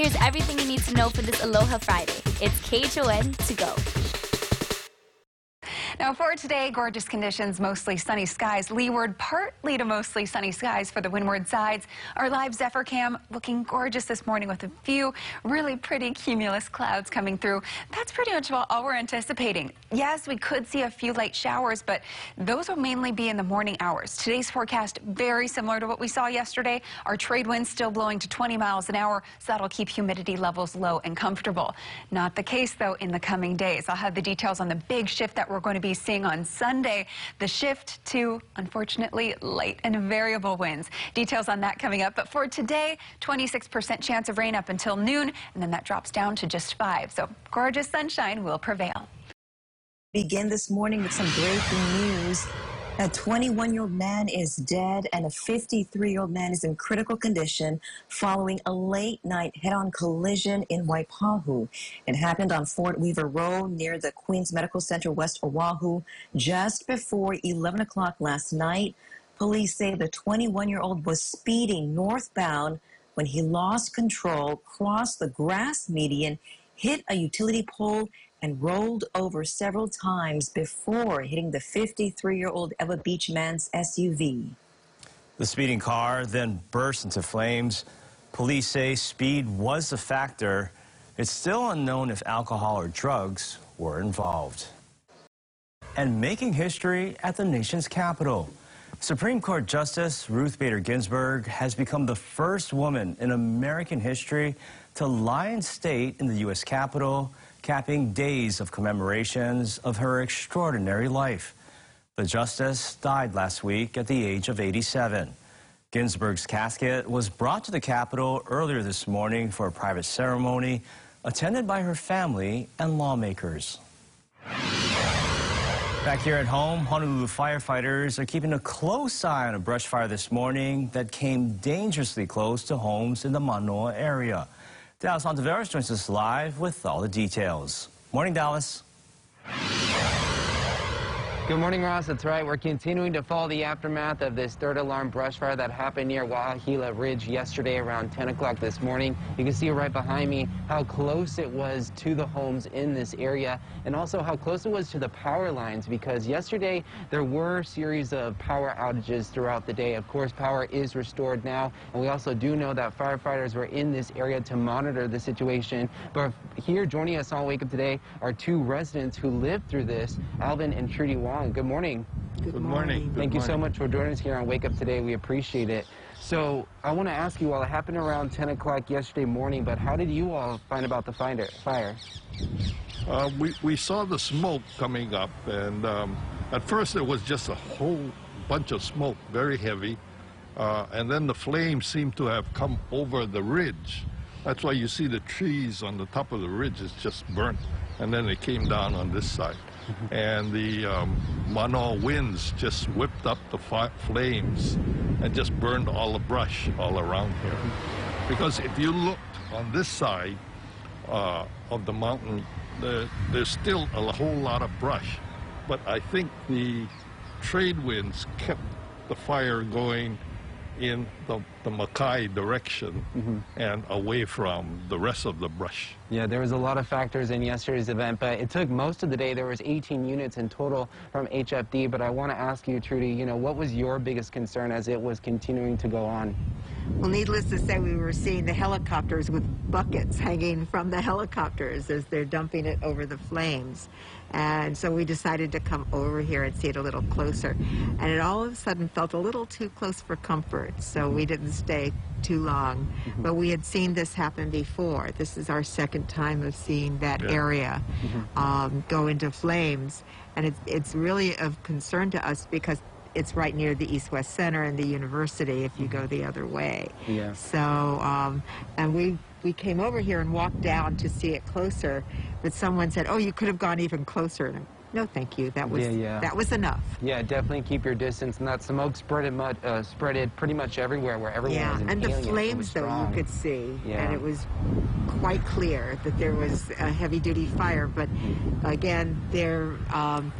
Here's everything you need to know for this Aloha Friday. It's KHON to go. Now for today, gorgeous conditions, mostly sunny skies. Leeward, partly to mostly sunny skies for the windward sides. Our live Zephyr cam looking gorgeous this morning with a few really pretty cumulus clouds coming through. That's pretty much all we're anticipating. Yes, we could see a few light showers, but those will mainly be in the morning hours. Today's forecast very similar to what we saw yesterday. Our trade winds still blowing to 20 miles an hour, so that'll keep humidity levels low and comfortable. Not the case, though, in the coming days. I'll have the details on the big shift that we're going to be seeing on Sunday. The shift to, unfortunately, light and variable winds. Details on that coming up. But for today, 26% chance of rain up until noon, and then that drops down to just 5. So gorgeous sunshine will prevail. Begin this morning with some breaking news. A 21-year-old man is dead and a 53-year-old man is in critical condition following a late-night head-on collision in Waipahu. It happened on Fort Weaver Road near the Queens Medical Center, West Oahu, just before 11 o'clock last night. Police say the 21-year-old was speeding northbound when he lost control, crossed the grass median, hit a utility pole, and rolled over several times before hitting the 53-year-old Ewa Beach man's SUV. The speeding car then burst into flames. Police say speed was a factor. It's still unknown if alcohol or drugs were involved. And making history at the nation's capital. Supreme Court Justice Ruth Bader Ginsburg has become the first woman in American history to lie in state in the U.S. Capitol capping days of commemorations of her extraordinary life. The justice died last week at the age of 87. Ginsburg's casket was brought to the Capitol earlier this morning for a private ceremony attended by her family and lawmakers. Back here at home, Honolulu firefighters are keeping a close eye on a brush fire this morning that came dangerously close to homes in the Manoa area. Dallas Ontiveros joins us live with all the details. Morning, Dallas. Good morning, Ross. That's right. We're continuing to follow the aftermath of this third alarm brush fire that happened near Waahila Ridge yesterday around 10 o'clock this morning. You can see right behind me how close it was to the homes in this area and also how close it was to the power lines because yesterday there were a series of power outages throughout the day. Of course, power is restored now, and we also do know that firefighters were in this area to monitor the situation. But here joining us on Wake Up Today are two residents who lived through this, Alvin and Trudy Wong. Good morning. Good, Good morning. Good Thank morning. you so much for joining us here on Wake Up Today. We appreciate it. So I want to ask you, well, it happened around 10 o'clock yesterday morning, but how did you all find about the fire? Uh, we, we saw the smoke coming up, and um, at first it was just a whole bunch of smoke, very heavy, uh, and then the flames seemed to have come over the ridge. That's why you see the trees on the top of the ridge is just burnt, and then it came down on this side and the um, Manoa winds just whipped up the flames and just burned all the brush all around here. Because if you look on this side uh, of the mountain, the, there's still a whole lot of brush. But I think the trade winds kept the fire going in the, the Makai direction mm -hmm. and away from the rest of the brush. Yeah, there was a lot of factors in yesterday's event, but it took most of the day. There was 18 units in total from HFD, but I want to ask you, Trudy, you know, what was your biggest concern as it was continuing to go on? Well, needless to say, we were seeing the helicopters with buckets hanging from the helicopters as they're dumping it over the flames. And so we decided to come over here and see it a little closer. And it all of a sudden felt a little too close for comfort, so we didn't stay too long. Mm -hmm. But we had seen this happen before. This is our second time of seeing that yeah. area mm -hmm. um, go into flames. And it's, it's really of concern to us because it's right near the East West Center and the university if you go the other way. Yeah. So, um, and we we came over here and walked down to see it closer, but someone said, "Oh, you could have gone even closer." And no, thank you. That was yeah, yeah. that was enough. Yeah, definitely keep your distance. And that smoke spreaded much, uh, spreaded pretty much everywhere where everyone yeah, was Yeah, and the flames though you could see, yeah. and it was quite clear that there was a heavy-duty fire. But again, there. Um,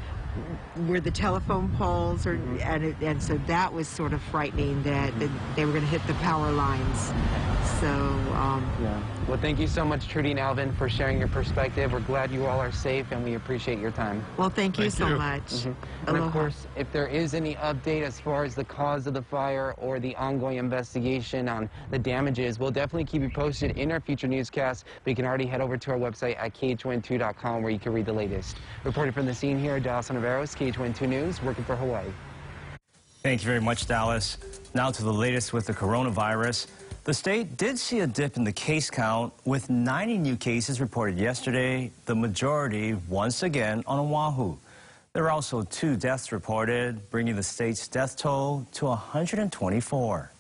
where the telephone poles are, mm-hmm. and, it, and so that was sort of frightening that, that mm-hmm. they were going to hit the power lines. So, um, Yeah. Well, thank you so much, Trudy and Alvin, for sharing your perspective. We're glad you all are safe, and we appreciate your time. well, thank you Thank so you. much. Mm-hmm. And of course, if there is any update as far as the cause of the fire or the ongoing investigation on the damages, we'll definitely keep you posted in our future newscasts. But you can already head over to our website at KHON2.com where you can read the latest. Reporting from the scene here, Dallas Navarro's KHON2 News, working for Hawaii. Thank you very much, Dallas. Now to the latest with the coronavirus. The state did see a dip in the case count with 90 new cases reported yesterday, the majority once again on Oahu. There are also two deaths reported, bringing the state's death toll to 124.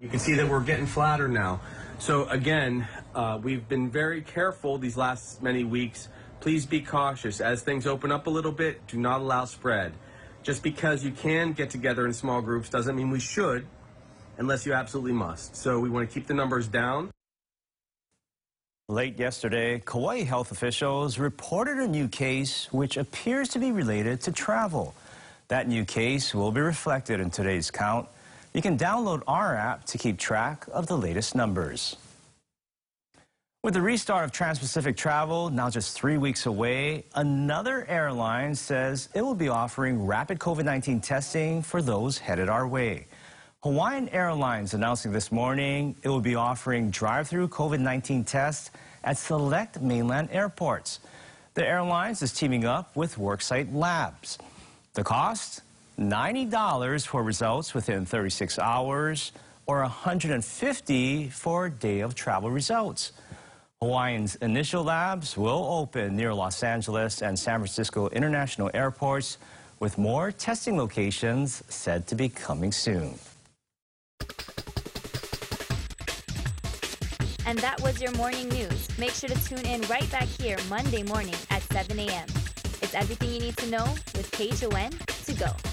You can see that we're getting flatter now. So again, uh, we've been very careful these last many weeks. Please be cautious. As things open up a little bit, do not allow spread. Just because you can get together in small groups doesn't mean we should, unless you absolutely must. So we want to keep the numbers down. Late yesterday, Kauai health officials reported a new case which appears to be related to travel. That new case will be reflected in today's count. You can download our app to keep track of the latest numbers. With the restart of Trans-Pacific travel now just three weeks away, another airline says it will be offering rapid COVID-19 testing for those headed our way. Hawaiian Airlines announcing this morning it will be offering drive-through COVID-19 tests at select mainland airports. The airlines is teaming up with Worksite Labs. The cost? $90 for results within 36 hours or 150 for a day of travel results. Hawaiian's initial labs will open near Los Angeles and San Francisco international airports, with more testing locations said to be coming soon. And that was your morning news. Make sure to tune in right back here Monday morning at 7 a.m. It's everything you need to know with KHON to go.